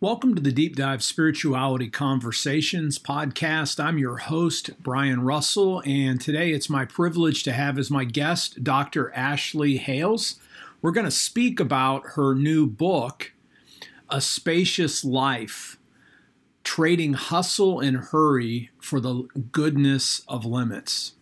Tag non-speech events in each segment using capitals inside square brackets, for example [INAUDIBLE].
Welcome to the Deep Dive Spirituality Conversations podcast. I'm your host, Brian Russell, and today it's my privilege to have as my guest Dr. Ashley Hales. We're going to speak about her new book, A Spacious Life Trading Hustle and Hurry for the Goodness of Limits.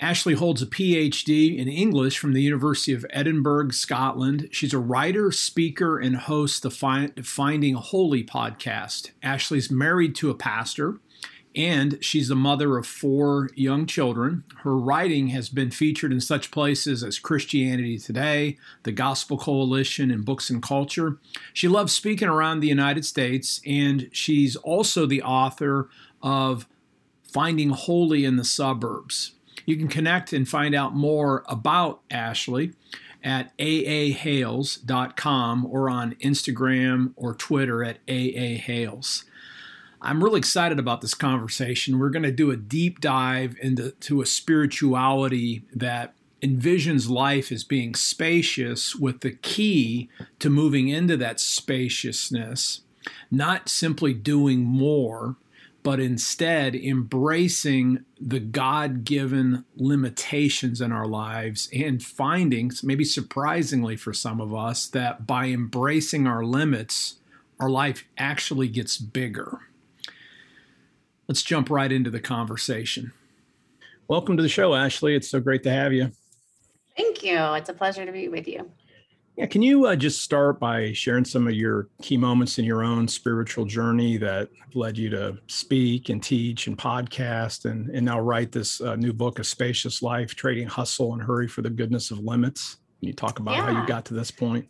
Ashley holds a PhD in English from the University of Edinburgh, Scotland. She's a writer, speaker, and hosts the Finding Holy podcast. Ashley's married to a pastor, and she's the mother of four young children. Her writing has been featured in such places as Christianity Today, the Gospel Coalition, and Books and Culture. She loves speaking around the United States, and she's also the author of Finding Holy in the Suburbs. You can connect and find out more about Ashley at aahales.com or on Instagram or Twitter at aahales. I'm really excited about this conversation. We're going to do a deep dive into to a spirituality that envisions life as being spacious with the key to moving into that spaciousness, not simply doing more, but instead embracing the God given limitations in our lives and finding, maybe surprisingly for some of us, that by embracing our limits, our life actually gets bigger. Let's jump right into the conversation. Welcome to the show, Ashley. It's so great to have you. Thank you. It's a pleasure to be with you. Yeah, can you uh, just start by sharing some of your key moments in your own spiritual journey that led you to speak and teach and podcast and, and now write this uh, new book, A Spacious Life Trading Hustle and Hurry for the Goodness of Limits? Can you talk about yeah. how you got to this point?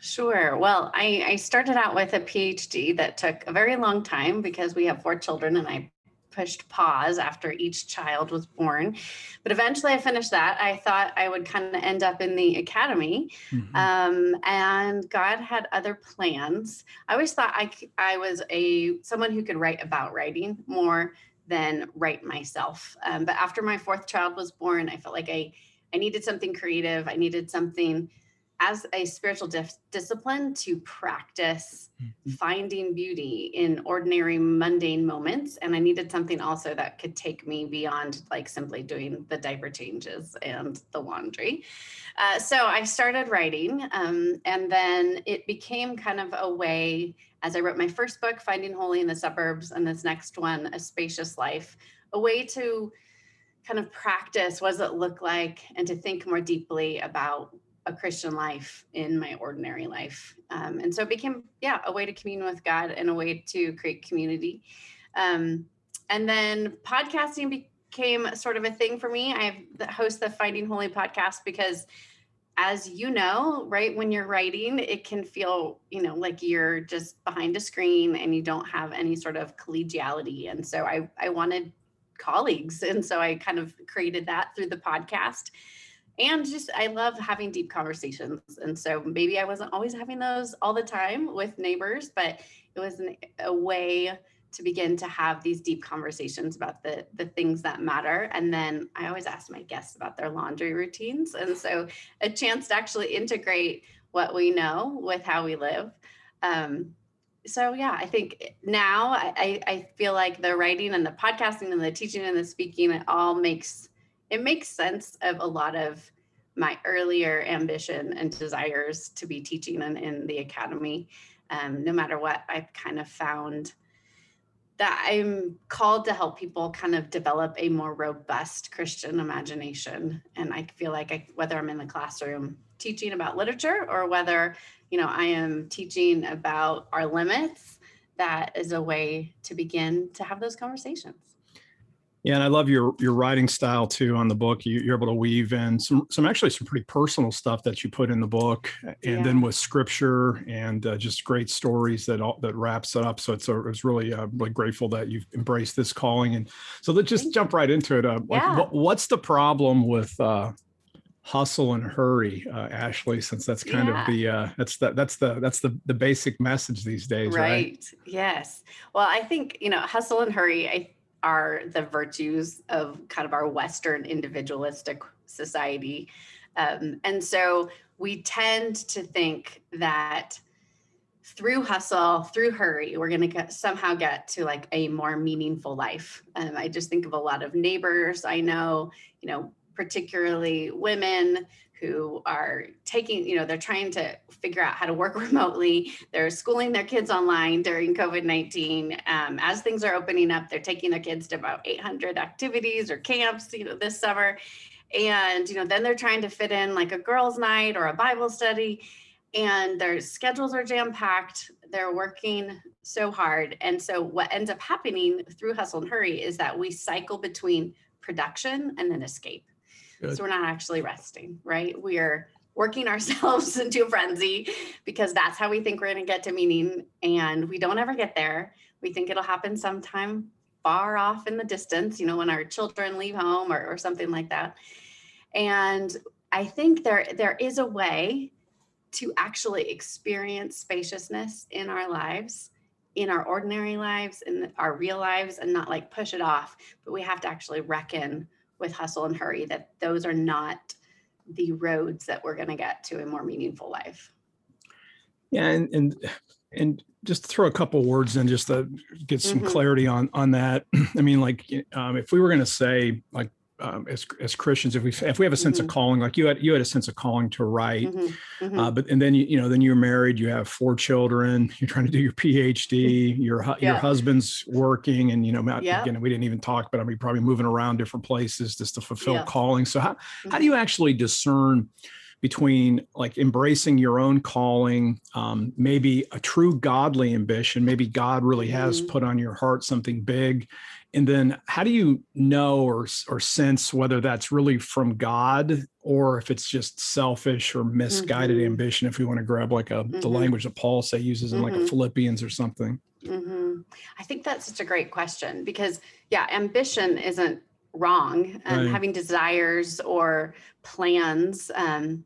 Sure. Well, I, I started out with a PhD that took a very long time because we have four children and I pushed pause after each child was born. But eventually I finished that. I thought I would kind of end up in the academy. Mm-hmm. Um, and God had other plans. I always thought I, I was a someone who could write about writing more than write myself. Um, but after my fourth child was born, I felt like I, I needed something creative. I needed something as a spiritual dif- discipline to practice mm-hmm. finding beauty in ordinary mundane moments and i needed something also that could take me beyond like simply doing the diaper changes and the laundry uh, so i started writing um, and then it became kind of a way as i wrote my first book finding holy in the suburbs and this next one a spacious life a way to kind of practice what does it look like and to think more deeply about a Christian life in my ordinary life. Um, and so it became, yeah, a way to commune with God and a way to create community. Um, and then podcasting became sort of a thing for me. I host the Finding Holy podcast because as you know, right when you're writing, it can feel, you know, like you're just behind a screen and you don't have any sort of collegiality. And so I, I wanted colleagues. And so I kind of created that through the podcast and just I love having deep conversations. And so maybe I wasn't always having those all the time with neighbors, but it was an, a way to begin to have these deep conversations about the the things that matter. And then I always ask my guests about their laundry routines, and so a chance to actually integrate what we know with how we live. Um, so yeah, I think now I, I feel like the writing and the podcasting and the teaching and the speaking it all makes it makes sense of a lot of my earlier ambition and desires to be teaching in, in the academy. Um, no matter what, I've kind of found that I'm called to help people kind of develop a more robust Christian imagination. And I feel like I, whether I'm in the classroom teaching about literature or whether, you know, I am teaching about our limits, that is a way to begin to have those conversations. Yeah, and I love your your writing style too on the book. You, are able to weave in some some actually some pretty personal stuff that you put in the book, and yeah. then with scripture and uh, just great stories that all, that wraps it up. So it's a, it's really uh, really grateful that you've embraced this calling. And so let's just jump right into it. Uh, yeah. like, what's the problem with uh, hustle and hurry, uh, Ashley? Since that's kind yeah. of the uh, that's the that's the that's the the basic message these days, right? Right. Yes. Well, I think you know hustle and hurry. I are the virtues of kind of our Western individualistic society. Um, and so we tend to think that through hustle, through hurry, we're going to somehow get to like a more meaningful life. Um, I just think of a lot of neighbors I know, you know, particularly women who are taking, you know, they're trying to figure out how to work [LAUGHS] remotely. They're schooling their kids online during COVID 19. Um, as things are opening up, they're taking their kids to about 800 activities or camps, you know, this summer. And, you know, then they're trying to fit in like a girls' night or a Bible study and their schedules are jam packed. They're working so hard. And so, what ends up happening through hustle and hurry is that we cycle between production and then escape. Good. So, we're not actually resting, right? We're working [LAUGHS] ourselves into a frenzy because that's how we think we're going to get to meaning. And we don't ever get there. We think it'll happen sometime far off in the distance, you know, when our children leave home or, or something like that. And I think there there is a way to actually experience spaciousness in our lives in our ordinary lives in our real lives and not like push it off but we have to actually reckon with hustle and hurry that those are not the roads that we're going to get to a more meaningful life yeah and and and just throw a couple words in just to get some mm-hmm. clarity on on that [CLEARS THROAT] i mean like um, if we were going to say like um, as as Christians, if we if we have a sense mm-hmm. of calling, like you had you had a sense of calling to write, mm-hmm. Mm-hmm. Uh, but and then you you know then you're married, you have four children, [LAUGHS] you're trying to do your PhD, [LAUGHS] your yeah. your husband's working, and you know yeah. again we didn't even talk, but I mean probably moving around different places just to fulfill yeah. calling. So how how do mm-hmm. you actually discern? Between like embracing your own calling, um, maybe a true godly ambition, maybe God really has mm-hmm. put on your heart something big, and then how do you know or or sense whether that's really from god or if it's just selfish or misguided mm-hmm. ambition if we want to grab like a mm-hmm. the language that paul say uses in like a mm-hmm. philippians or something mm-hmm. i think that's such a great question because yeah ambition isn't wrong um, right. having desires or plans um,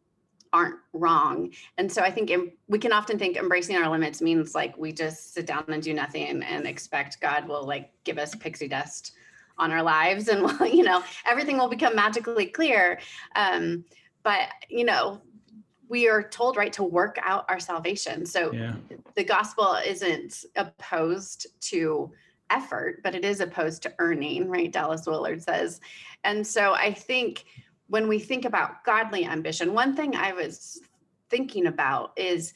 aren't wrong. And so I think we can often think embracing our limits means like we just sit down and do nothing and expect God will like give us pixie dust on our lives and [LAUGHS] well, you know, everything will become magically clear. Um, but you know, we are told right to work out our salvation. So yeah. the gospel isn't opposed to effort, but it is opposed to earning, right? Dallas Willard says. And so I think when we think about godly ambition, one thing I was thinking about is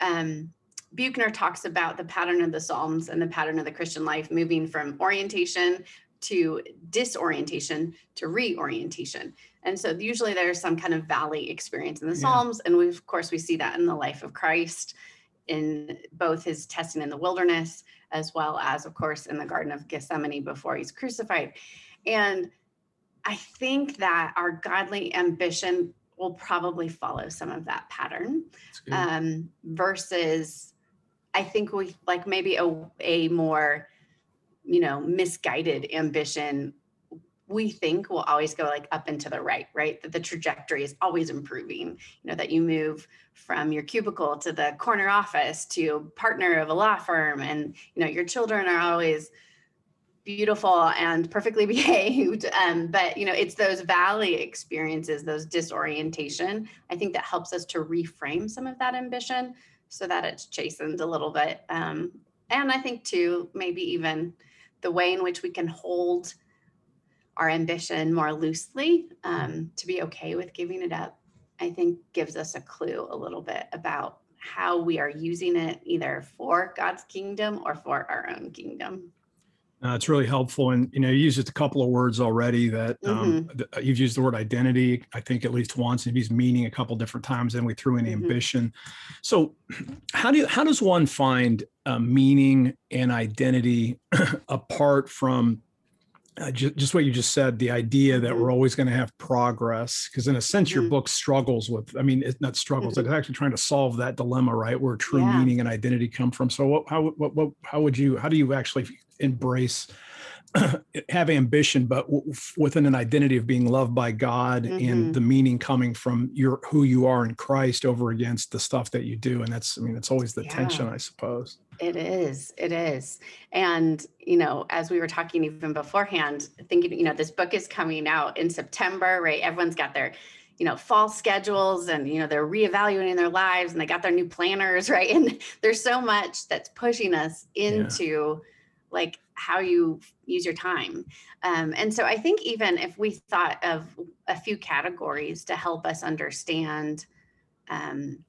um, Buechner talks about the pattern of the Psalms and the pattern of the Christian life moving from orientation to disorientation to reorientation. And so usually there's some kind of valley experience in the yeah. Psalms. And we, of course, we see that in the life of Christ in both his testing in the wilderness, as well as, of course, in the Garden of Gethsemane before he's crucified. And I think that our godly ambition will probably follow some of that pattern um, versus I think we like maybe a, a more, you know, misguided ambition we think will always go like up and to the right, right? That the trajectory is always improving. You know, that you move from your cubicle to the corner office to partner of a law firm and you know your children are always beautiful and perfectly [LAUGHS] behaved um, but you know it's those valley experiences those disorientation i think that helps us to reframe some of that ambition so that it's chastened a little bit um, and i think too maybe even the way in which we can hold our ambition more loosely um, to be okay with giving it up i think gives us a clue a little bit about how we are using it either for god's kingdom or for our own kingdom uh, it's really helpful, and you know, you used just a couple of words already. That um, mm-hmm. th- you've used the word identity, I think at least once, and you've meaning a couple different times. And we threw in mm-hmm. ambition. So, how do you, how does one find uh, meaning and identity [CLEARS THROAT] apart from uh, just, just what you just said? The idea that mm-hmm. we're always going to have progress, because in a sense, your mm-hmm. book struggles with. I mean, it's not struggles; it's mm-hmm. actually trying to solve that dilemma, right? Where true yeah. meaning and identity come from. So, what, how, what, what, how would you, how do you actually embrace [CLEARS THROAT] have ambition but w- within an identity of being loved by god mm-hmm. and the meaning coming from your who you are in christ over against the stuff that you do and that's i mean it's always the yeah. tension i suppose it is it is and you know as we were talking even beforehand thinking you know this book is coming out in september right everyone's got their you know fall schedules and you know they're reevaluating their lives and they got their new planners [LAUGHS] right and there's so much that's pushing us into yeah. Like how you use your time. Um, and so i think even if we thought of a few categories to help us understand um,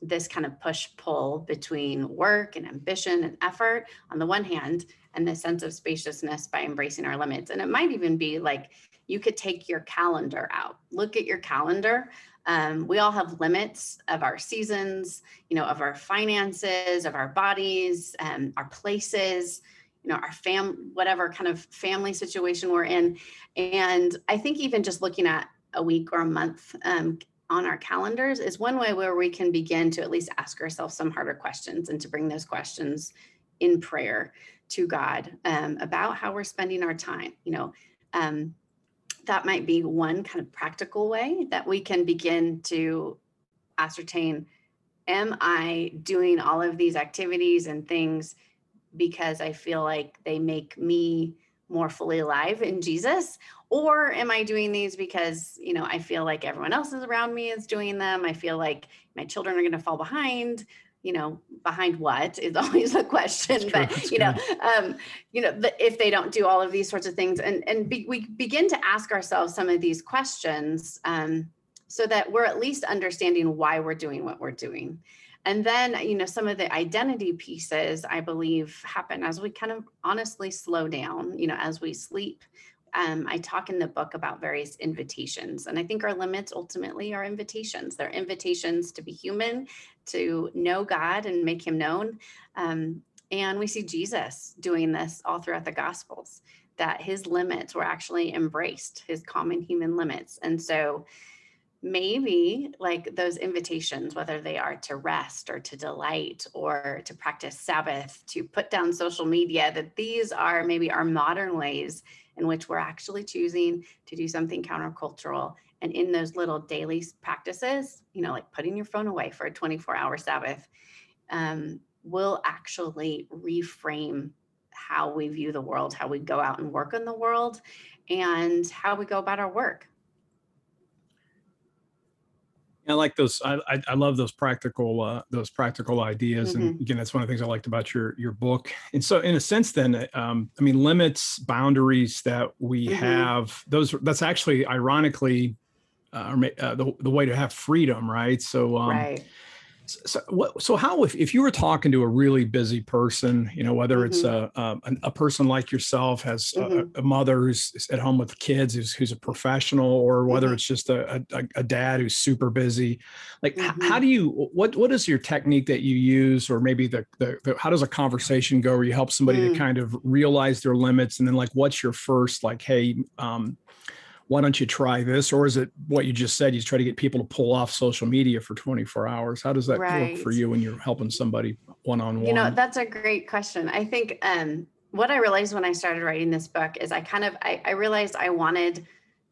this kind of push pull between work and ambition and effort on the one hand and the sense of spaciousness by embracing our limits. And it might even be like you could take your calendar out. Look at your calendar. Um, we all have limits of our seasons you know of our finances of our bodies um, our places you know our fam whatever kind of family situation we're in and i think even just looking at a week or a month um, on our calendars is one way where we can begin to at least ask ourselves some harder questions and to bring those questions in prayer to God um, about how we're spending our time. You know, um, that might be one kind of practical way that we can begin to ascertain am I doing all of these activities and things because I feel like they make me more fully alive in Jesus? Or am I doing these because, you know, I feel like everyone else is around me is doing them? I feel like my children are going to fall behind. You know, behind what is [LAUGHS] always a question, but you know, um, you know, if they don't do all of these sorts of things, and and be, we begin to ask ourselves some of these questions, um, so that we're at least understanding why we're doing what we're doing. And then, you know, some of the identity pieces, I believe, happen as we kind of honestly slow down, you know, as we sleep. Um, I talk in the book about various invitations. And I think our limits ultimately are invitations. They're invitations to be human, to know God and make him known. Um, and we see Jesus doing this all throughout the Gospels, that his limits were actually embraced, his common human limits. And so, maybe like those invitations, whether they are to rest or to delight or to practice Sabbath, to put down social media, that these are maybe our modern ways in which we're actually choosing to do something countercultural. And in those little daily practices, you know, like putting your phone away for a 24 hour Sabbath, um, will actually reframe how we view the world, how we go out and work in the world, and how we go about our work. I like those. I, I, I love those practical uh, those practical ideas, mm-hmm. and again, that's one of the things I liked about your your book. And so, in a sense, then, um, I mean, limits, boundaries that we mm-hmm. have. Those that's actually, ironically, uh, uh, the the way to have freedom, right? So, um, right. So, what, so how if, if you were talking to a really busy person, you know, whether mm-hmm. it's a, a, a person like yourself has mm-hmm. a, a, mother who's at home with kids who's, who's a professional, or whether mm-hmm. it's just a, a, dad who's super busy, like how mm-hmm. do you what what is your technique that you use, or maybe the, the, the how does a conversation go where you help somebody mm. to kind of realize their limits, and then like what's your first like, hey, um, why don't you try this? Or is it what you just said? You try to get people to pull off social media for 24 hours. How does that right. work for you when you're helping somebody one on one? You know, that's a great question. I think um, what I realized when I started writing this book is I kind of I, I realized I wanted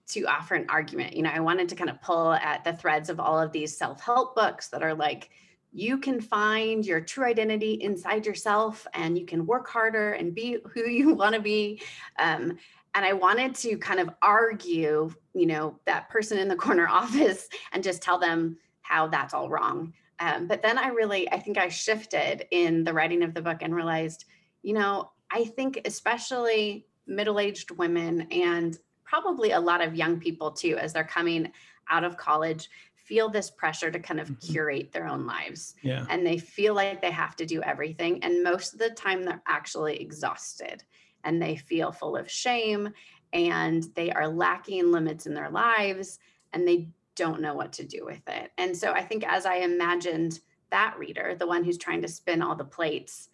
to offer an argument. You know, I wanted to kind of pull at the threads of all of these self-help books that are like, you can find your true identity inside yourself and you can work harder and be who you [LAUGHS] want to be. Um, and I wanted to kind of argue, you know, that person in the [LAUGHS] corner office and just tell them how that's all wrong. Um, but then I really, I think I shifted in the writing of the book and realized, you know, I think especially middle aged women and probably a lot of young people too, as they're coming out of college, feel this pressure to kind of mm-hmm. curate their own lives. Yeah. And they feel like they have to do everything. And most of the time, they're actually exhausted and they feel full of shame and they are lacking limits in their lives and they don't know what to do with it. And so I think as I imagined that reader, the one who's trying to spin all the plates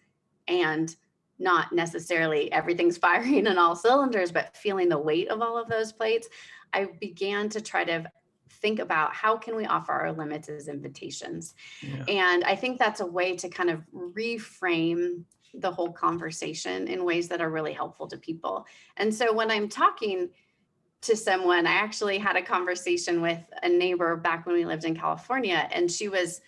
and not necessarily everything's [LAUGHS] firing on all cylinders, but feeling the weight of all of those plates, I began to try to think about how can we offer our limits as invitations. Yeah. And I think that's a way to kind of reframe the whole conversation in ways that are really helpful to people. And so when I'm talking to someone, I actually had a conversation with a neighbor back when we lived in California, and she was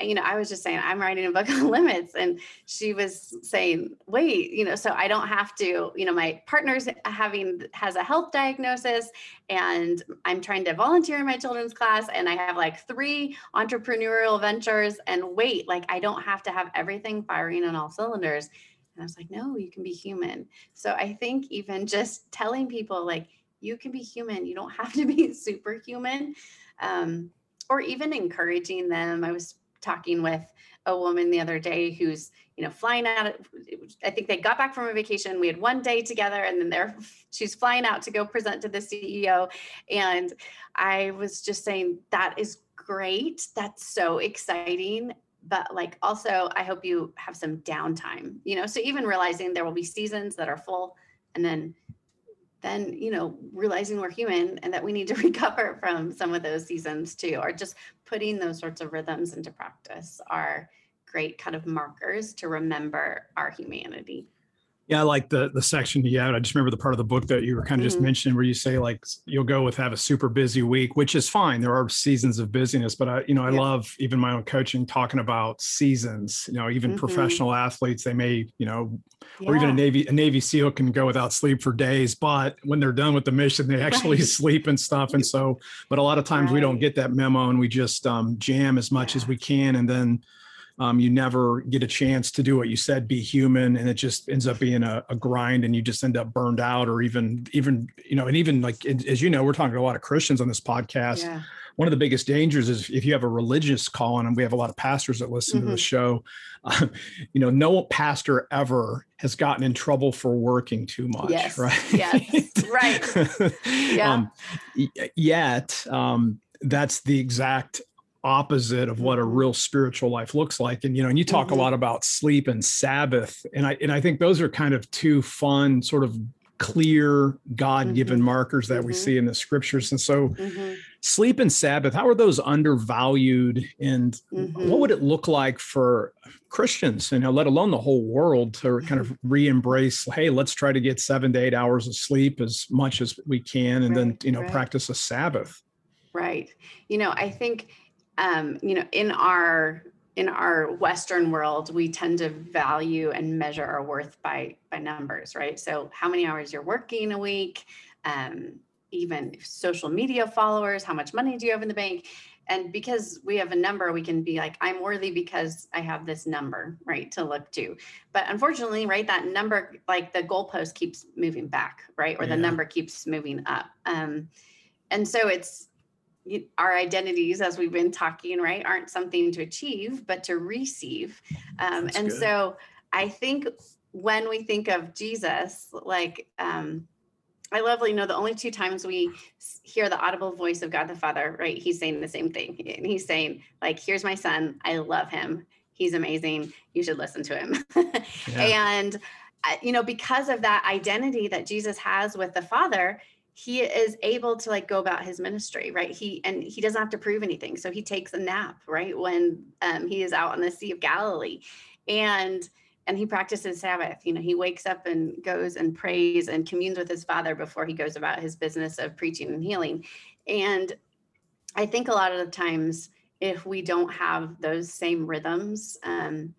you know, I was just saying, I'm writing a book [LAUGHS] on limits. And she was saying, wait, you know, so I don't have to, you know, my partner's having, has a health diagnosis and I'm trying to volunteer in my children's class and I have like three entrepreneurial ventures and wait, like I don't have to have everything firing on all cylinders. And I was like, no, you can be human. So I think even just telling people like, you can be human, you don't have to be [LAUGHS] superhuman. Um, or even encouraging them. I was talking with a woman the other day who's you know flying out i think they got back from a vacation we had one day together and then they're [LAUGHS] she's flying out to go present to the ceo and i was just saying that is great. That's so exciting. But like also i hope you have some downtime you know? So even realizing there will be seasons that are full and then then you know realizing we're human and that we need to [LAUGHS] recover from some of those seasons too or just putting those sorts of rhythms into practice are great kind of markers to remember our humanity yeah, I like the the section you had. I just remember the part of the book that you were kind of mm-hmm. just mentioning where you say like you'll go with have a super busy week, which is fine. There are seasons of busyness, but I, you know, I yeah. love even my own coaching talking about seasons. You know, even mm-hmm. professional athletes, they may, you know, yeah. or even a Navy a Navy SEAL can go without sleep for days, but when they're done with the mission, they [LAUGHS] actually right. sleep and stuff. And so, but a lot of times right. we don't get that memo and we just um, jam as much yeah. as we can, and then um, you never get a chance to do what you said be human and it just ends up being a, a, grind and you just end up burned out or even even you know and even like as you know we're talking to a lot of christians on this podcast yeah. one of the biggest dangers is if you have a religious calling and we have a lot of pastors that listen mm-hmm. to the show uh, you know no pastor ever has gotten in trouble for working too much yes. right yes right [LAUGHS] yeah um, yet um, that's the exact opposite of what a mm-hmm. real spiritual life looks like and you know and you talk mm-hmm. a lot about sleep and sabbath and i and i think those are kind of two fun sort of clear god-given mm-hmm. markers that mm-hmm. we see in the scriptures and so mm-hmm. sleep and sabbath how are those undervalued and mm-hmm. what would it look like for christians you know let alone the whole world to kind of [LAUGHS] re-embrace hey let's try to get seven to eight hours of sleep as much as we can and right, then you know right. practice a sabbath right you know i think um, you know, in our in our Western world, we tend to value and measure our worth by by numbers, right? So how many hours you're working a week, um, even social media followers, how much money do you have in the bank? And because we have a number, we can be like, I'm worthy because I have this number, right, to look to. But unfortunately, right, that number, like the goalpost keeps moving back, right, or yeah. the number keeps moving up. Um, and so it's our identities, as we've been talking, right, aren't something to achieve, but to receive. Um, and good. so I think when we think of Jesus, like, um, I love, you know, the only two times we hear the audible voice of God the Father, right? He's saying the same thing. And he's saying, like, here's my son. I love him. He's amazing. You should listen to him. [LAUGHS] yeah. And, uh, you know, because of that identity that Jesus has with the Father, he is able to like go about his ministry right? He and he doesn't have to prove anything. So he takes a nap right when um, he is out on the sea of galilee. And and he practices sabbath. You know he wakes up and goes and prays and communes with his father before he goes about his business of preaching and healing. And i think a lot of the times if we don't have those same rhythms um,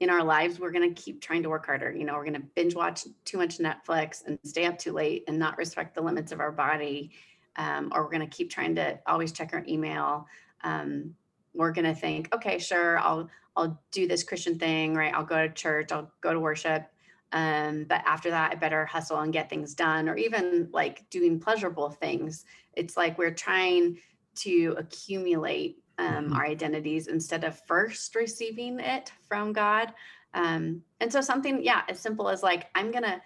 in our lives, we're going to keep trying to work harder. You know, we're going to binge watch too much Netflix and stay up too late and not respect the limits of our body. Um, or we're going to keep trying to always check our email. Um, we're going to think, okay, sure, I'll I'll do this Christian thing, right? I'll go to church, I'll go to worship. Um, but after that, I better hustle and get things done, or even like doing pleasurable things. It's like we're trying to accumulate um, mm-hmm. our identities instead of first receiving it from God. Um, and so something, yeah, as simple as like, I'm going to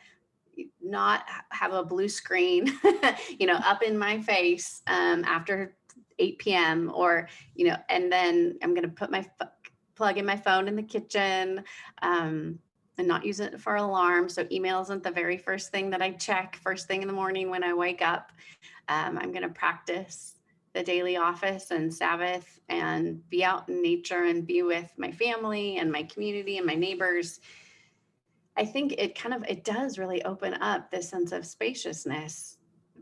not have a blue screen, [LAUGHS] you know, up in my face um, after 8 p.m. or, you know, and then I'm going to put my f- plug in my phone in the kitchen um, and not use it for alarm. So email isn't the very first thing that I check first thing in the morning when I wake up. Um, I'm going to practice the daily office and Sabbath and be out in nature and be with my family and my community and my neighbors. I think it kind of it does really open up this sense of spaciousness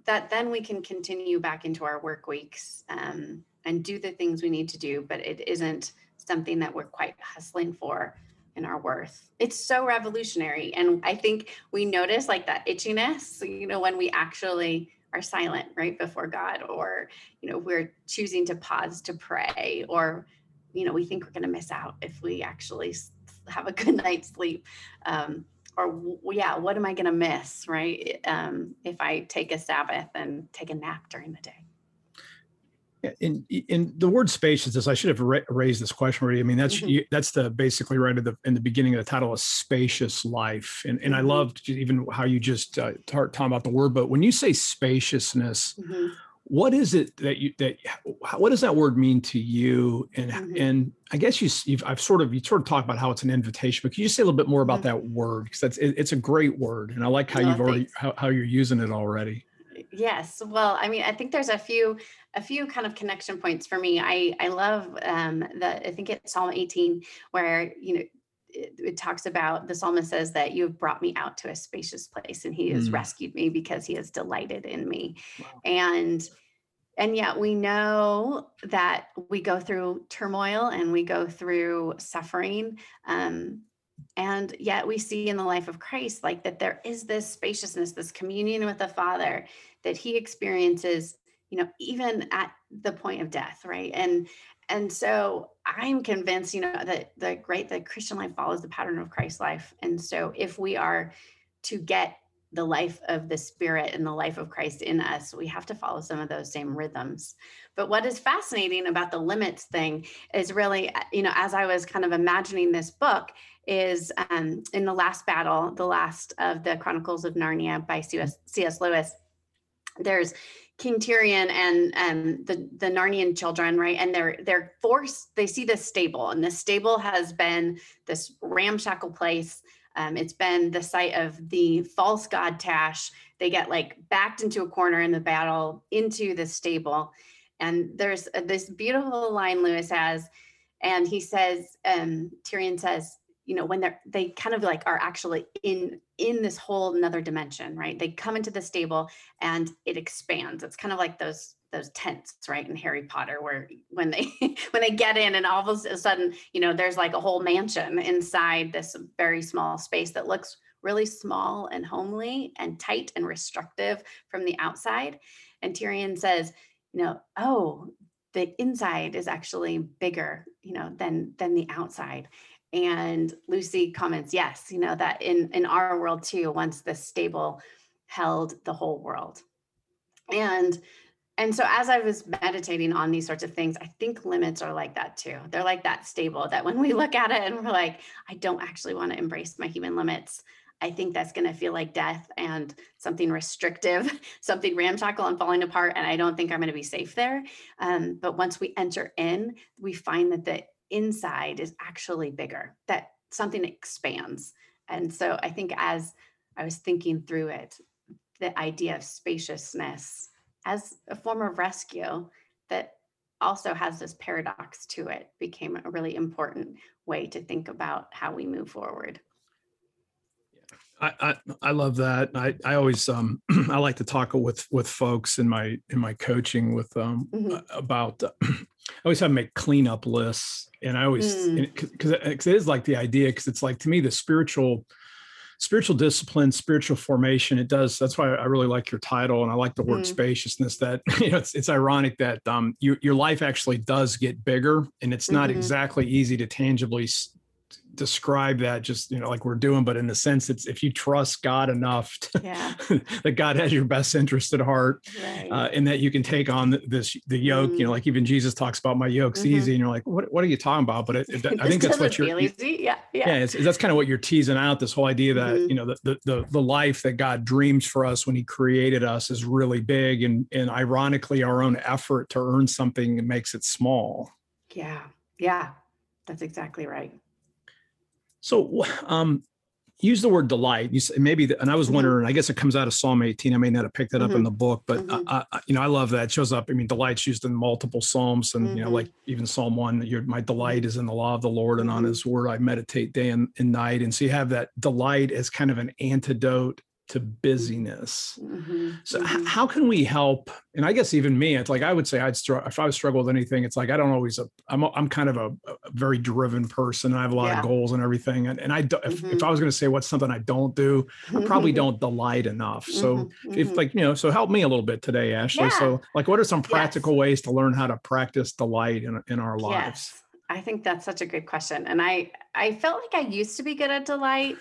that then we can continue back into our work weeks um, and do the things we need to do, but it isn't something that we're quite hustling for in our worth. It's so revolutionary. And I think we notice like that itchiness, you know, when we actually are silent right before God, or, you know, we're choosing to pause to pray, or, you know, we think we're going to miss out if we actually have a [LAUGHS] good night's sleep. Um, or yeah, what am I going to miss, right? Um, if I take a Sabbath and take a nap during the day in in the word spaciousness, I should have ra- raised this question already. I mean, that's mm-hmm. that's the basically right at the in the beginning of the title, a spacious life, and and mm-hmm. I loved even how you just uh, talking about the word. But when you say spaciousness, mm-hmm. what is it that you that what does that word mean to you? And mm-hmm. and I guess you you've I've sort of you sort of talked about how it's an invitation, but can you say a little bit more about mm-hmm. that word because that's it, it's a great word, and I like how you've already how, how you're using it already. Yes. Well, I mean, I think there's a few a few kind of connection points for me. I I love um, the I think it's Psalm 18 where you know it, it, talks about the psalmist says that you have brought me out to a spacious place and he has mm. rescued me because he has delighted in me wow. and and yet we know that we go through turmoil and we go through suffering um, and yet we see in the life of christ like that there is this spaciousness this communion with the father that he experiences you know even at the point of death right and and so i'm convinced you know that the great the christian life follows the pattern of christ's life and so if we are to get the life of the spirit and the life of christ in us we have to follow some of those same rhythms but what is fascinating about the limits thing is really uh, you know as i was kind of imagining this book is um, in the last battle the last of the chronicles of narnia by cs, C.S. lewis there's King Tirian and um, the the Narnian children, right? And they're they're forced. They see this stable, and this stable has been this ramshackle place. Um, it's been the site of the false god Tash. They get like backed into a corner in the battle into the stable, and there's this beautiful line Lewis has, and he says, um, Tirian says, you know when they're they kind of like are actually in in this whole another dimension right? They come into the stable and it expands. It's kind of like those those tents right in harry potter where when they [LAUGHS] when they get in and all of a sudden you know there's like a whole mansion inside this very small space that looks really small and homely and tight and restrictive from the outside. And tirian says you know oh the inside is actually bigger you know than than the outside and lucy comments yes you know that in in our world too once the stable held the whole world. And and so as i was meditating on these sorts of things i think limits are like that too. They're like that stable that when we look at it and we're like i don't actually want to embrace my human limits. I think that's going to feel like death and something restrictive [LAUGHS] something ramshackle and falling apart and i don't think i'm going to be safe there. Um, but once we enter in we find that the inside is actually bigger, that something expands. And so I think as I was thinking through it, the idea of spaciousness as a form of rescue that also has this paradox to it became a really important way to think about how we move forward. I, I, I love that. I, I always um [CLEARS THROAT] I like to talk with with folks in my in my coaching with um mm-hmm. about [CLEARS THROAT] always have them make cleanup lists and I always because mm. it is like the idea because it's like to me the spiritual spiritual discipline spiritual formation it does that's why I really like your title and I like the word mm. spaciousness that [LAUGHS] you know it's it's ironic that um you, your life actually does get bigger and it's not mm-hmm. exactly easy to tangibly describe that just you know like we're doing but in the sense it's if you trust god enough to, yeah. [LAUGHS] that god has your best interest at heart right. uh, and that you can take on this the yoke mm-hmm. you know mm-hmm. like even jesus talks about my yoke's mm-hmm. easy and you're like what, what are you talking about but it, it, i [LAUGHS] think that's what you're easy. yeah yeah, yeah it's, that's kind of what you're teasing out this whole idea that mm-hmm. you know the, the, the the life that god dreams for us when he created us is really big and and ironically our own effort to earn something makes it small yeah yeah that's exactly right so, um, use the word delight. You say maybe, the, and I was mm-hmm. wondering. I guess it comes out of Psalm 18. I may not have picked that mm-hmm. up in mm-hmm. the book, but mm-hmm. I, I, you know, I love that. It shows up. I mean, delight's used in multiple psalms, and you know, like mm-hmm. even Psalm one, your my delight is in the law of the Lord, and on mm-hmm. His word I meditate day and, and night. And so you have that delight as kind of an antidote to busyness. Mm-hmm. So mm-hmm. How can we help? And I guess even me, it's like I would say I'd struggle if I was struggle with anything. It's like I don't always. I'm I'm kind of a, a very driven person. I have a lot yeah. of goals and everything. And and I if, mm-hmm. if I was going to say what's something I don't do, I probably [LAUGHS] don't delight enough. So mm-hmm. if mm-hmm. like you know, so help me a little bit today, Ashley. Yeah. So like, what are some practical yes. ways to learn how to practice delight in in our lives? Yes. I think that's such a good question. And I I felt like I used to be good at delight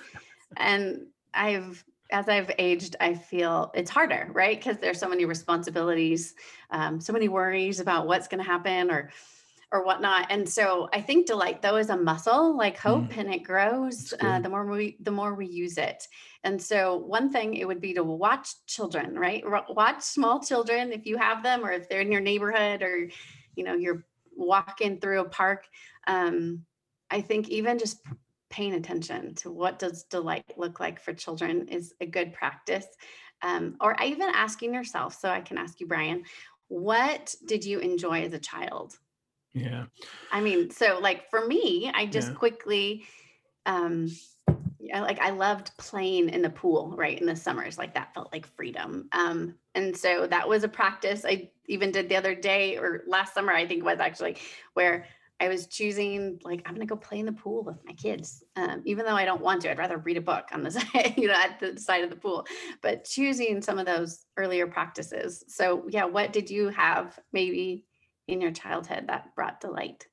and I've as I've aged, I feel it's harder, right? Because there's so many responsibilities, um, so many worries about what's going to happen or or whatnot. And so I think delight though is a muscle like hope mm. and it grows uh, the more we the more we use it. And so one thing it would be to watch children, right? Watch small children if you have them or if they're in your neighborhood or you know you're walking through a park. Um, I think even just paying attention to what does delight look like for children is a good practice um, or even asking yourself so i can ask you brian what did you enjoy as a child yeah i mean so like for me i just yeah. quickly um like i loved playing in the pool right in the summers like that felt like freedom um and so that was a practice i even did the other day or last summer i think was actually where I was choosing like I'm gonna go play in the pool with my kids, um, even though I don't want to. I'd rather read a book on the [LAUGHS] side, you know, at the side of the pool. But choosing some of those earlier practices. So yeah, what did you have maybe in your childhood that brought delight?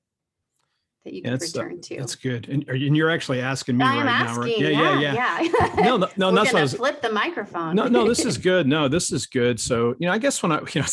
That you can uh, return to. That's good. And, and you're actually asking me right asking, now, right? Yeah, yeah, yeah. yeah. no, no, no [LAUGHS] that's what I was, flip the microphone. no, no, this is [LAUGHS] good. No, this is good. So, you know, I guess when I, [LAUGHS] you know,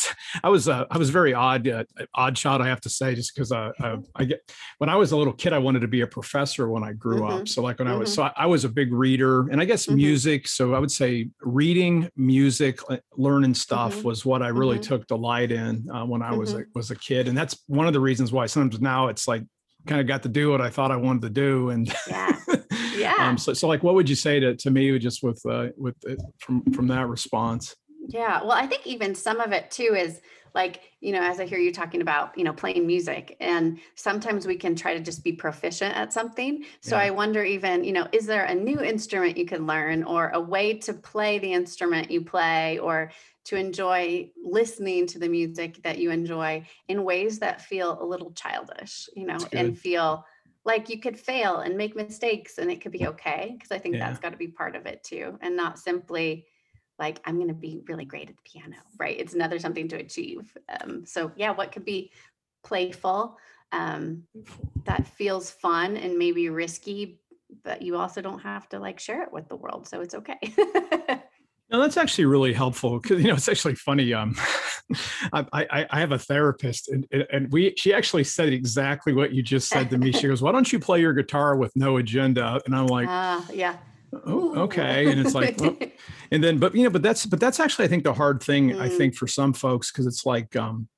I was, uh, I was very odd, uh, odd child, I have to say, just because uh, uh, I get, when I was a little kid, I wanted to be a professor when I grew mm-hmm. up. So like when mm-hmm. I was, mm-hmm. so I, I, was a big reader and I guess mm-hmm. music. So I would say reading, music, uh, learning stuff mm-hmm. was what I really mm-hmm. took delight in uh, when I was, a, was a kid. And that's one of the reasons why sometimes now it's like, kind of got to do what I thought I wanted to do. And yeah, [LAUGHS] yeah. um, so, so like, what would you say to, to me just with, uh, with it, from, from that response? Yeah. Well, I think even some of it too is like, you know, as I hear you talking about, you know, playing music and sometimes we can try to just be proficient at something. So yeah. I wonder even, you know, is there a new instrument you can learn or a way to play the instrument you play or to enjoy listening to the music that you enjoy in ways that feel a little childish, you know, and feel like you could fail and make mistakes and it could be okay. Cause I think yeah. that's got to be part of it too. And not simply like, I'm going to be really great at the piano, right? It's another something to achieve. Um, so, yeah, what could be playful um, that feels fun and maybe risky, but you also don't have to like share it with the world. So it's okay. [LAUGHS] No, that's actually really helpful because you know it's actually funny. Um, [LAUGHS] I, I, I have a therapist, and and we she actually said exactly what you just said to me. She [LAUGHS] goes, "Why don't you play your guitar with no agenda?" And I'm like, uh, "Yeah, oh, okay." And it's like, well, [LAUGHS] and then, but you know, but that's but that's actually I think the hard thing mm. I think for some folks because it's like, um,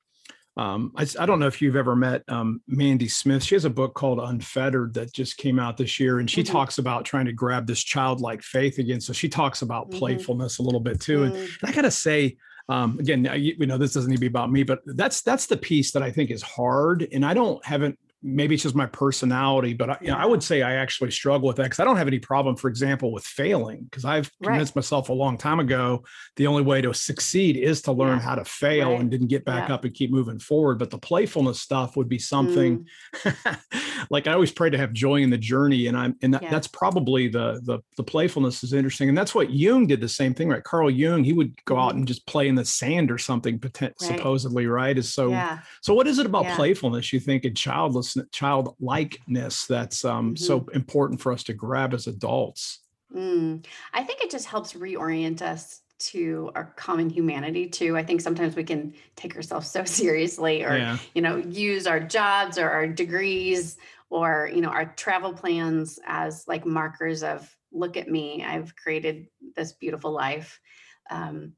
um, I, I, don't know if you've ever met um, Mandy Smith. She has a book called Unfettered that just came out this year, and she mm-hmm. talks about trying to grab this childlike faith again. So she talks about mm-hmm. playfulness a little bit too. And, and, I gotta say, um, again, you, you know, this doesn't need to be about me, but that's that's the piece that I think is hard, and I don't haven't maybe it's just my personality, but I, you know, I would say I actually struggle with that because I don't have any problem, for example, with failing because I've convinced right. myself a long time ago the only way to succeed is to learn yeah. how to fail right. and then get back yeah. up and keep moving forward. But the playfulness stuff would be something mm. [LAUGHS] like I always pray to have joy in the journey, and I'm and that, yeah. that's probably the the the playfulness is interesting, and that's what Jung did the same thing, right? Carl Jung, he would go out mm-hmm. and just play in the sand or something, right. supposedly, right? Is so so. What is it about playfulness you think in childless childlikeness that's um, mm-hmm. so important for us to grab as adults. Mm. I think it just helps reorient us to our common humanity too. I think sometimes we can take ourselves so [LAUGHS] seriously or yeah. you know use our jobs or our degrees or you know our travel plans as like markers of look at me I've created this beautiful life. Um,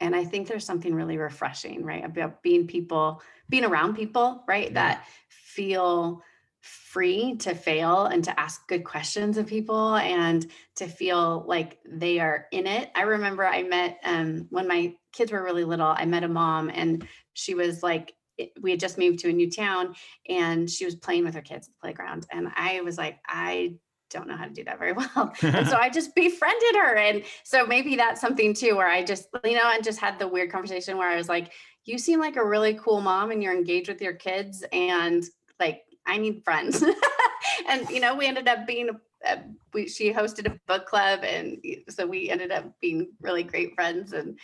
and I think there's something really refreshing, right? About being people, being around people, right? Yeah. That feel free to fail and to ask good questions of people and to feel like they are in it. I remember I met um, when my kids were really little, I met a mom and she was like, we had just moved to a new town and she was playing with her kids at the playground. And I was like, I don't know how to do that very [LAUGHS] well. and so [LAUGHS] I just befriended her. And so maybe that's something too, where I just, you know, and just had the weird conversation where I was like, you seem like a really cool mom and you're engaged with your kids. And like, I need friends. [LAUGHS] and, you know, we ended up being, a. we, she hosted a book club. And so we ended up being really great friends. And,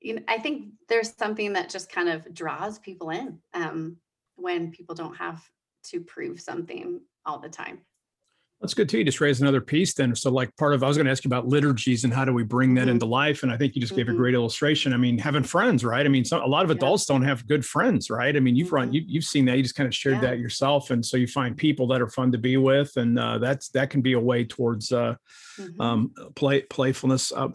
you know, I think there's something that just kind of draws people in um, when people don't have to prove something all the time. That's good too. You just raised another piece then. So, like part of, I was going to ask you about liturgies and how do we bring that mm-hmm. into life. And I think you just gave mm-hmm. a great illustration. I mean, having friends, right? I mean, a lot of adults yeah. don't have good friends, right? I mean, you've mm-hmm. run, you, have seen that. You just kind of shared yeah. that yourself, and so you find people that are fun to be with, and uh, that's that can be a way towards uh, mm-hmm. um, play playfulness. Uh,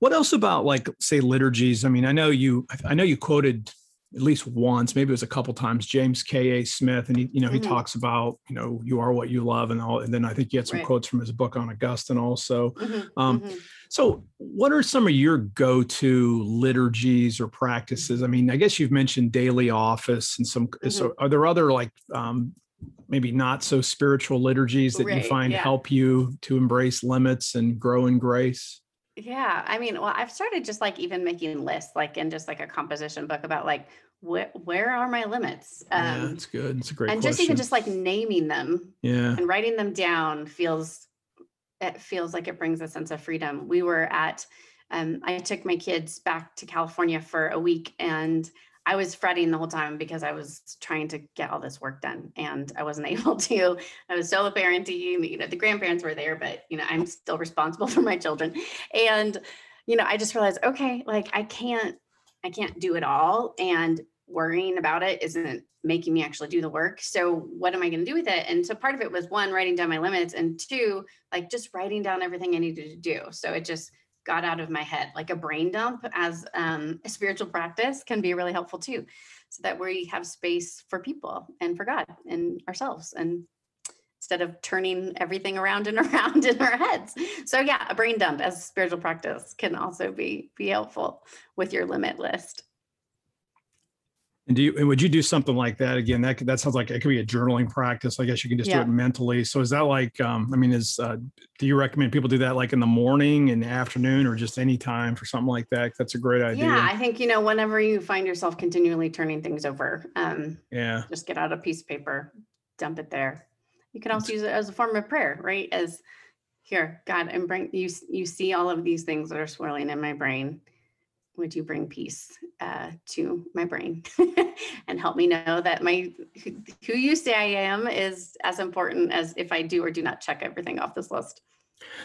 what else about like say liturgies? I mean, I know you, I know you quoted at least once, maybe it was a couple times, James K. A. Smith, and he, you know, mm-hmm. he talks about, you know, you are what you love, and all. And then I think you had some right. quotes from his book on Augustine also. Mm-hmm. Um, mm-hmm. So, what are some of your go-to liturgies or practices? I mean, I guess you've mentioned daily office and some. So, mm-hmm. are there other like um, maybe not so spiritual liturgies that right. you find yeah. help you to embrace limits and grow in grace? Yeah, I mean, well, I've started just like even making lists, like in just like a composition book about like where where are my limits? Um, yeah, that's good. It's a great and question. just even just like naming them, yeah, and writing them down feels it feels like it brings a sense of freedom. We were at, um, I took my kids back to California for a week, and I was fretting the whole time because I was trying to get all this work done and I wasn't [LAUGHS] able to. I was solo parenting, you know, the grandparents were there, but you know, I'm still responsible [LAUGHS] for my children. And, you know, I just realized, okay, like I can't, I can't do it all. And worrying about it isn't making me actually do the work. So what am I going to do with it? And so part of it was one, writing down my limits and two, like just writing down everything I needed to do. So it just got out of my head. Like a brain dump as um, a spiritual practice can be really helpful too, so that we have space for people and for God and ourselves, and instead of turning everything around and [LAUGHS] around in our heads. So yeah, a brain dump as a spiritual practice can also be be helpful with your limit list. And do you and would you do something like that again? That that sounds like it could be a journaling practice. I guess you can just yeah. do it mentally. So is that like um, I mean, is uh, do you recommend people do that like in the morning, in the afternoon, or just any time for something like that? That's a great idea. Yeah, I think you know whenever you find yourself continually turning things over, um, yeah, just get out a piece of paper, dump it there. You can also use it as a form of prayer, right? As here, God, and bring you you see all of these things that are swirling in my brain would you bring peace uh, to my brain [LAUGHS] and help me know that my who you say I am is as important as if I do or do not check everything off this list.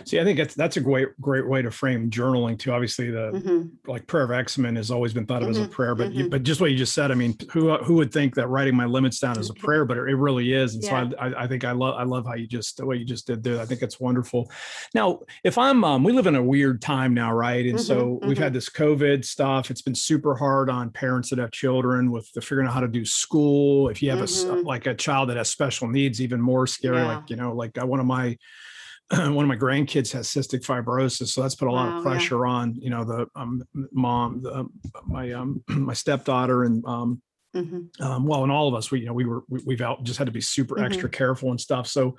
See, I think that's that's a great great way to frame journaling too. Obviously, the mm-hmm. like prayer of excellence has always been thought of mm-hmm. as a mm-hmm. prayer, but mm-hmm. you, but just what you just said, I mean, who who would think that writing my limits down is a prayer? But it, really is, and yeah. so I, I think I love I love how you just the way you just did there. I think it's wonderful. Now, if I'm um, we live in a weird time now, right? And so we've had mm-hmm. this COVID stuff. It's been super hard on parents that have children with the figuring out how to do school. If you have a mm-hmm. like a child that has special needs, even more scary. Yeah. Like you know, like one of my [CLEARS THROAT] one of my grandkids has cystic fibrosis, so that's put a lot wow, of pressure yeah. on you know the um, mom, the, my um, [CLEARS THROAT] my stepdaughter, and um, mm-hmm. um, well, and all of us. We you know we were we, have out just had to be super mm-hmm. extra careful and stuff. So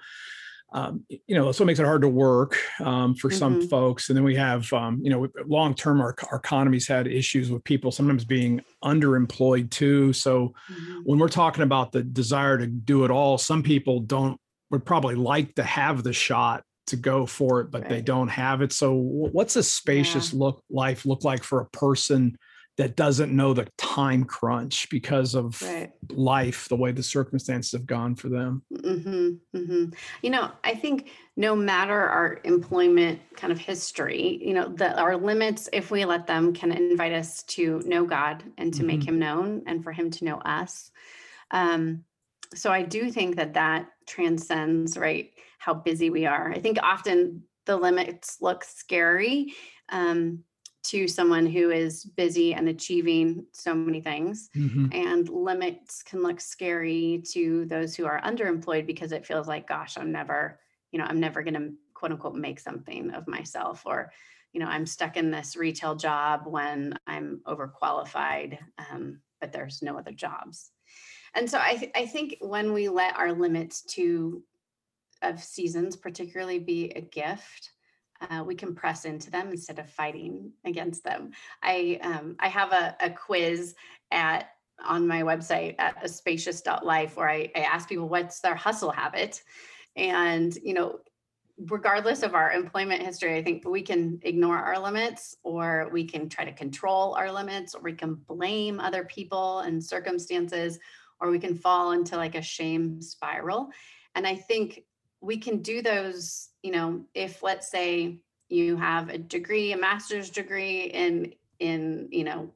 um, you know, so it makes it hard to work um, for mm-hmm. some folks. And then we have, um, you know, long term, our, our economy's had issues with people sometimes being underemployed too. So mm-hmm. when we're talking about the desire to do it all, some people don't would probably like to have the shot to go for it, but right. they don't have it. So, what's a spacious yeah. look life look like for a person that doesn't know the time crunch because of right. life, the way the circumstances have gone for them? Mm-hmm, mm-hmm. You know, I think no matter our employment kind of history, you know, the, our limits, if we let them, can invite us to know God and to mm-hmm. make Him known, and for Him to know us. Um, so I do think that that transcends right how busy we are. I think often the limits look scary um, to someone who is busy and achieving so many things. Mm-hmm. And limits can look scary to those who are underemployed because it feels like, gosh, I'm never, you know, I'm never going to quote unquote make something of myself or, you know, I'm stuck in this retail job when I'm overqualified, um, but there's no other jobs. And so I, th- I think when we let our limits to of seasons particularly be a gift uh, we can press into them instead of fighting against them i um, i have a, a quiz at on my website at a spacious.life where I, I ask people what's their hustle habit and you know regardless of our employment history, I think we can ignore our limits or we can try to control our limits or we can blame other people and circumstances or we can fall into like a shame spiral. And I think we can do those, you know, if let's say you have a degree, a master's degree in in, you know,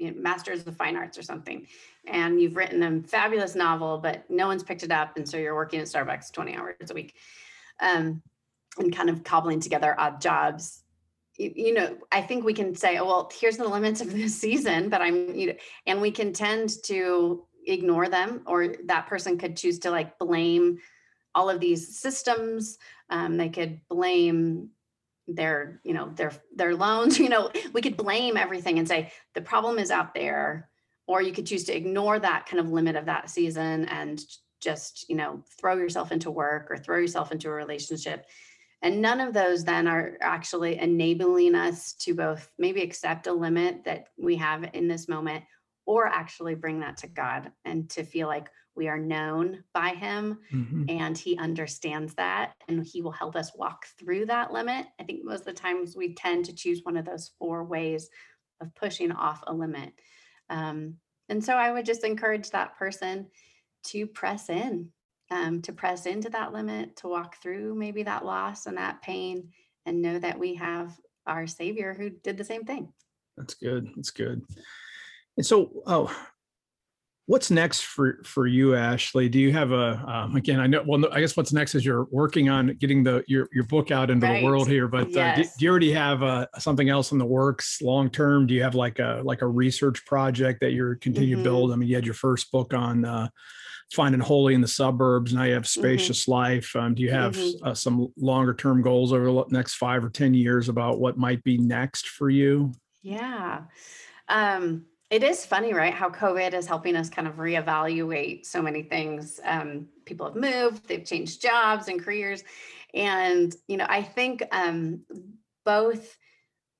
masters of fine arts or something and you've written a fabulous novel but no one's picked it up and so you're working at starbucks 20 hours a week um, and kind of cobbling together odd jobs you, you, know i think we can say oh well here's the limits of this [LAUGHS] season but i'm you know and we can tend to ignore them or that person could choose to like blame all of these systems um, they could blame their you know their their loans [LAUGHS] you know we could blame everything and say the problem is out there or you could choose to ignore that kind of limit of that season and just you know throw yourself into work or throw yourself into a relationship. And none of those then are actually enabling us to both maybe accept a limit that we have in this moment or actually bring that to god and to feel like we are known by him mm-hmm. and he understands that and he will help us walk through that limit i think most of the times we tend to choose one of those four ways of pushing off a limit um, and so i would just encourage that person to press in, um, to press into that limit, to walk through maybe that loss and that pain, and know that we have our Savior who did the same thing. That's good. That's good. And so, oh, what's next for for you, Ashley? Do you have a um, again? I know. Well, I guess what's next is you're working on getting the your your book out into right. the world here. But yes. uh, do, do, you already have uh, something else in the works long term? Do you have like a like a research project that you're continue mm-hmm. to build? I mean, you had your first book on. Uh, finding holy in the suburbs. Now you have mm-hmm. spacious mm-hmm. life. Um, do you have mm-hmm. uh, some longer term goals over the next five or 10 years about what might be next for you? Yeah. Um, it is funny, right? How COVID is helping us kind of reevaluate so many things. Um, people have moved, they've changed jobs and careers. And, you know, I think um, both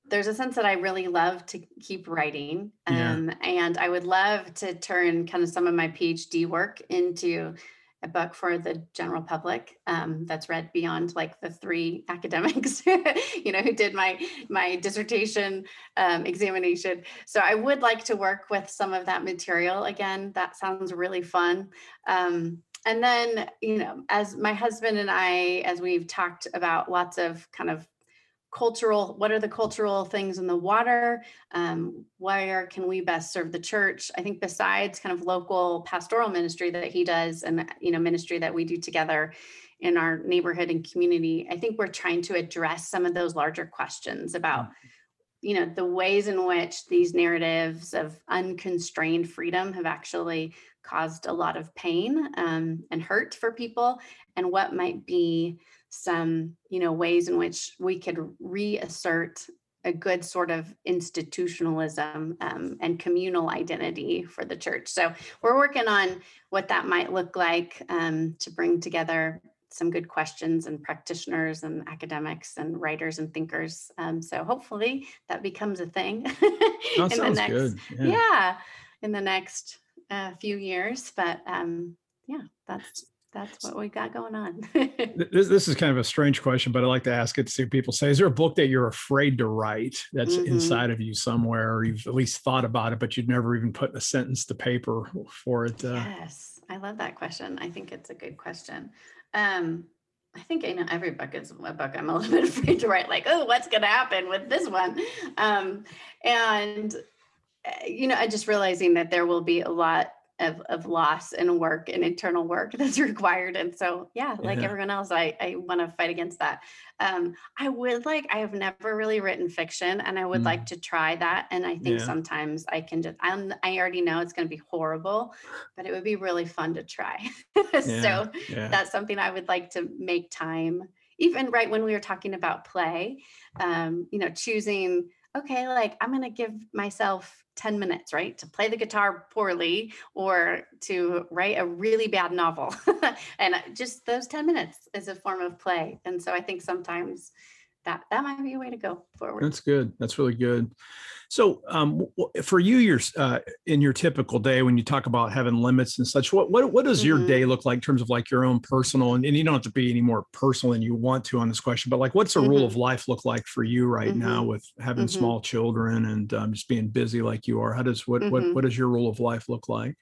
there's a sense that I really love to keep writing. Um, yeah. And I would love to turn kind of some of my PhD work into a book for the general public um, that's read beyond like the three [LAUGHS] academics you know who did my my dissertation um, examination. So i would like to work with some of that material again. That sounds really fun. Um, and then you know as my husband and i as we've talked about lots of kind of cultural what are the cultural things in the water um, where can we best serve the church i think besides kind of local pastoral ministry that he does and you know ministry that we do together in our neighborhood and community i think we're trying to address some of those larger questions about mm. you know the ways in which these narratives of unconstrained freedom have actually caused a lot of pain um, and hurt for people and what might be some you know ways in which we could reassert a good sort of institutionalism um, and communal identity for the church. So we're working on what that might look like um, to bring together some good questions and practitioners and academics and writers and thinkers. Um, so hopefully that becomes a thing [LAUGHS] in the next, yeah. yeah. in the next uh, few years. But um, yeah, that's that's what we got going on. [LAUGHS] this, this is kind of a strange question, but I like to ask it to see what people say. Is there a book that you're afraid to write that's mm-hmm. inside of you somewhere, or you've at least thought about it, but you've never even put a sentence to paper for it? Uh... Yes, I love that question. I think it's a good question. Um, I think I know every book is a book I'm a [LAUGHS] little bit afraid to write, like, oh, what's going to happen with this one? Um, and, eh, you know, I just realizing that there will be a lot of, of loss and work and internal work [LAUGHS] that's required. And so, yeah, like yeah. everyone else, I, I want to fight against that. Um, I would like, I have never really written fiction and I would mm. like to try that. And I think yeah. sometimes I can just, I'm, I already know it's going to be horrible, but it would be really fun to try. [LAUGHS] yeah. so that's something I would like to make time even right when we were talking about play, um, you know, choosing okay, like I'm going to give myself 10 minutes, right, to play the guitar poorly or to write a really bad novel. [LAUGHS] and uh, just those 10 minutes is a form of play. And so I think sometimes that that might be a way to go forward. That's good. That's really good. So, um, for you, your uh, in your typical day, when you talk about having limits and such, what what what does mm-hmm. your day look like in terms of like your own personal? And, and, you don't have to be any more personal than you want to on this question, but like, what's a mm-hmm. rule of life look like for you right mm-hmm. now with having mm-hmm. small children and um, just being busy like you are? How does what what mm-hmm. what does your rule of life look like?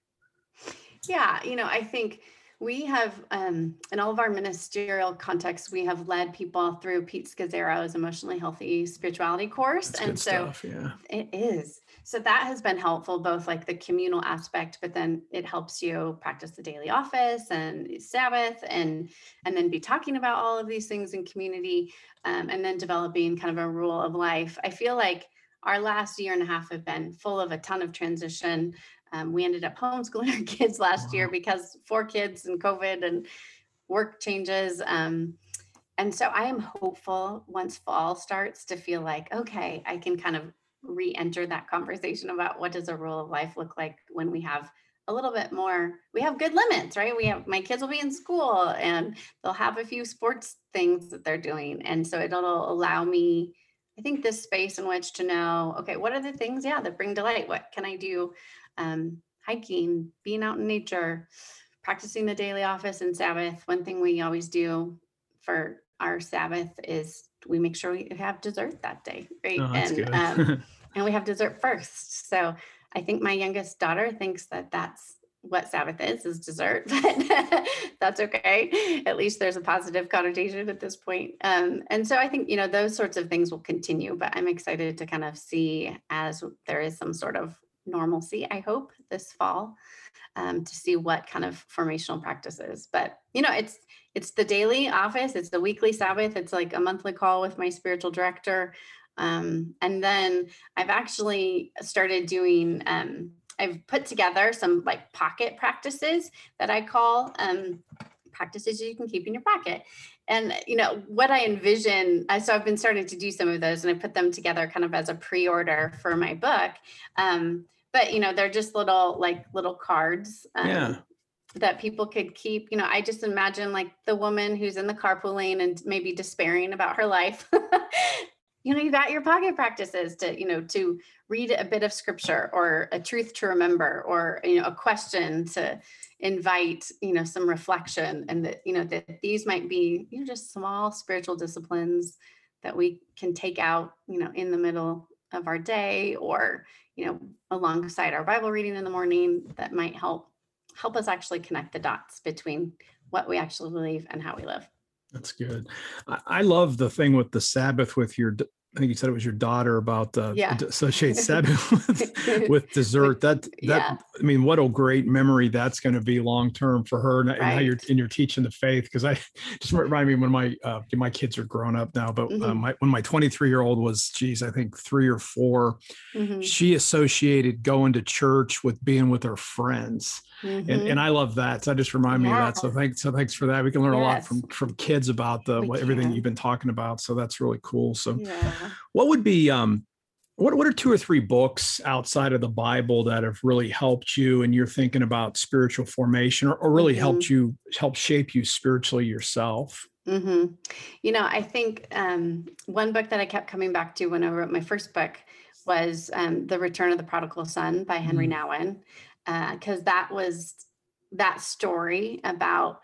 Yeah, you know, I think we have, um, in all of our ministerial contexts, we have led people through Pete Scazzero's emotionally healthy spirituality course. That's and so stuff, yeah. it is. So that has been helpful, both like the communal aspect, but then it helps you practice the daily office and Sabbath and and then be talking about all of these things in community um, and then developing kind of a rule of life. I feel like our last year and a half have been full of a ton of transition um, we ended up homeschooling [LAUGHS] our kids last year because four kids and COVID and work changes. Um, and so I am hopeful once fall starts to feel like, okay, I can kind of re-enter that conversation about what does a rule of life look like when we have a little bit more we have good limits right? We have my kids will be in school and they'll have a few sports things that they're doing and so it'll allow me i think this space in which to know okay what are the things yeah that bring delight what can i do um, hiking, being out in nature, practicing the daily office and Sabbath. One thing we always do for our Sabbath is we make sure we have dessert that day, right? Oh, and um, [LAUGHS] and we have dessert first. So I think my youngest daughter thinks that that's what Sabbath is is dessert, [LAUGHS] but that's okay. At least there's a positive connotation at this point. Um, and so I think you know those sorts of things will continue, but I'm excited to kind of see as there is some sort of normalcy, I hope, this fall um, to see what kind of formational practices. But you know, it's it's the daily office, it's the weekly Sabbath, it's like a monthly call with my spiritual director. Um, and then I've actually started doing um, I've put together some like pocket practices that I call um, practices you can keep in your pocket. And you know what I envision. So I've been starting to do some of those, and I put them together kind of as a pre-order for my book. Um, but you know they're just little like little cards um, yeah. that people could keep. You know i just imagine like the woman who's in the carpool lane and maybe despairing about her life. [LAUGHS] You know you got your pocket practices to you know to read a bit of scripture or a truth to remember or you know a question to invite you know some reflection and that you know that these might be you know just small spiritual disciplines that we can take out you know in the middle of our day or you know alongside our bible reading in the morning that might help help us actually connect the dots between what we actually believe and how we live. That's good. I love the thing with the sabbath with your I think you said it was your daughter about uh, yeah. associate [LAUGHS] with, with dessert. That that yeah. I mean, what a great memory that's going to be long term for her, and, right. and, how you're and you're teaching the faith. Because I [LAUGHS] just remind me when my uh, my kids are grown up now, but uh, mm-hmm. uh, my, when my 23 year old was, geez, I think three or 4 mm-hmm. she associated going to church with being with her friends. Mm-hmm. And, and I love that. So I just remind yeah. me of that. So thanks. So thanks for that. We can learn yes. a lot from from kids about the what, everything you've been talking about. So that's really cool. So, yeah. what would be um, what what are two or three books outside of the Bible that have really helped you and you're thinking about spiritual formation or, or really mm-hmm. helped you help shape you spiritually yourself? Mm-hmm. You know, I think um, one book that I kept coming back to when I wrote my first book was um, The Return of the Prodigal Son by Henri mm-hmm. Nouwen because uh, that was that story about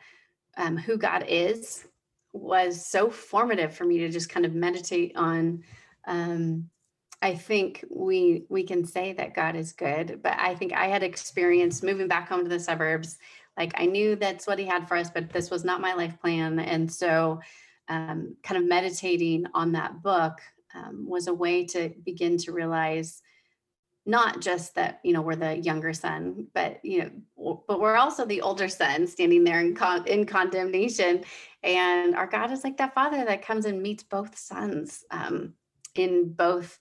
um, who God is was so formative for me to just kind of meditate on. Um, I think we we can say that God is good, but I think I had experienced moving back home to the suburbs. Like I knew that's what He had for us, but this was not my life plan, and so um, kind of meditating on that book um, was a way to begin to realize not just that you know we're the younger son but you know but we're also the older son standing there in, con- in condemnation. And our god is like that father that comes and meets both sons um, in both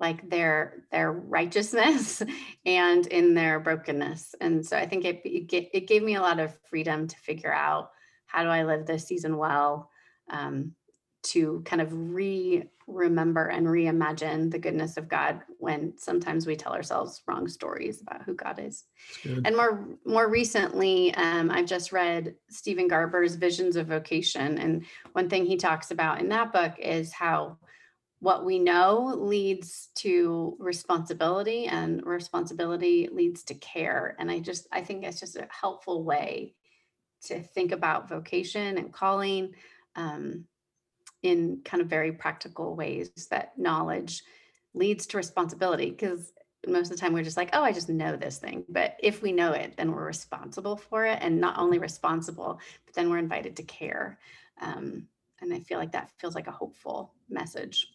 like their their righteousness [LAUGHS] and in their brokenness. And so i think it, it, gave me a lot of freedom to figure out how do i live this season well um, to kind of re remember and reimagine the goodness of God when sometimes we tell ourselves wrong stories about who God is. And more more recently, um, I've just read Stephen Garber's Visions of Vocation, and one thing he talks about in that book is how what we know leads to responsibility, and responsibility leads to care. And I just I think it's just a helpful way to think about vocation and calling. Um, in kind of very practical ways that knowledge leads to responsibility because most of the time we're just like oh i just know this thing. But if we know it then we're responsible for it and not only responsible but then we're invited to care. Um, and i feel like that feels like a hopeful message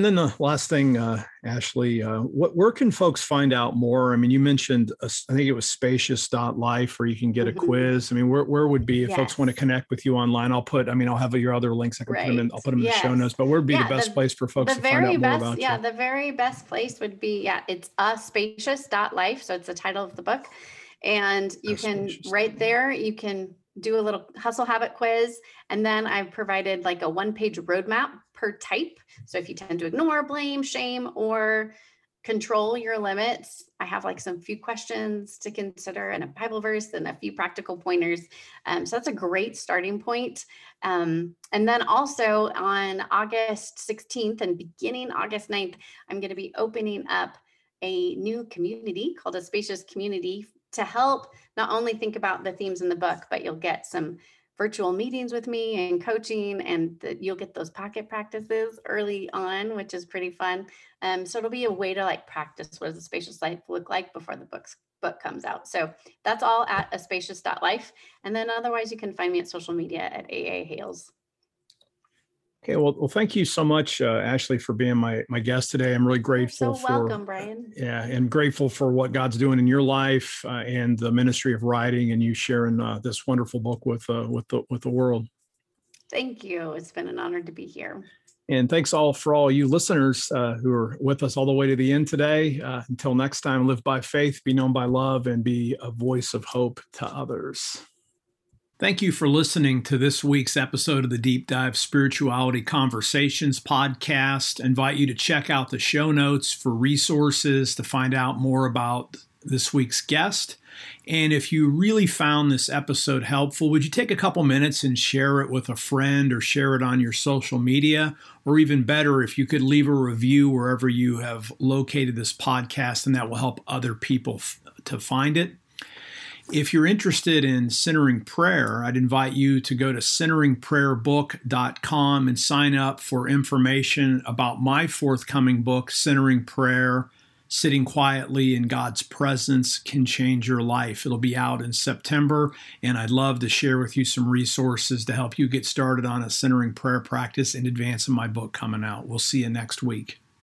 and then the last thing, uh, Ashley, uh, what where can folks find out more? I mean, you mentioned I think it was spacious.life where you can get a mm-hmm. quiz. I mean, where, where would be if yes. folks want to connect with you online? I'll put, I mean, I'll have your other links. I can right. put them in, I'll put them yes. in the show notes, but where would be yeah, the best the, place for folks to find out best, more about yeah, you? the very best place would be, yeah, it's a spacious.life. So it's the title of the book. And you a can, spacious. right there, you can do a little hustle habit quiz. And then I've provided like a one page roadmap per type. So if you tend to ignore, blame, shame, or control your limits, I have like some few questions to consider and a Bible verse and a few practical pointers. Um, so that's a great starting point. Um, and then also on August 16th and beginning August 9th, I'm going to be opening up a new community called a spacious community to help not only think about the themes in the book, but you'll get some virtual meetings with me and coaching, and the, you'll get those pocket practices early on, which is pretty fun. Um, so it'll be a way to like practice what does a spacious life look like before the book's book comes out. So that's all at a spacious.life. And then otherwise you can find me at social media at AA Hales. Okay, well, well, thank you so much, uh, Ashley, for being my my guest today. I'm really grateful You're so for welcome, Brian. Yeah, and grateful for what God's doing in your life uh, and the ministry of writing, and you sharing uh, this wonderful book with uh, with the with the world. Thank you. It's been an honor to be here. And thanks all for all you listeners uh, who are with us all the way to the end today. Uh, until next time, live by faith, be known by love, and be a voice of hope to others. Thank you for listening to this week's episode of the Deep Dive Spirituality Conversations podcast. I invite you to check out the show notes for resources to find out more about this week's guest. And if you really found this episode helpful, would you take a couple minutes and share it with a friend or share it on your social media? Or even better, if you could leave a review wherever you have located this podcast, and that will help other people f- to find it. If you're interested in centering prayer, I'd invite you to go to centeringprayerbook.com and sign up for information about my forthcoming book, Centering Prayer Sitting Quietly in God's Presence Can Change Your Life. It'll be out in September, and I'd love to share with you some resources to help you get started on a centering prayer practice in advance of my book coming out. We'll see you next week.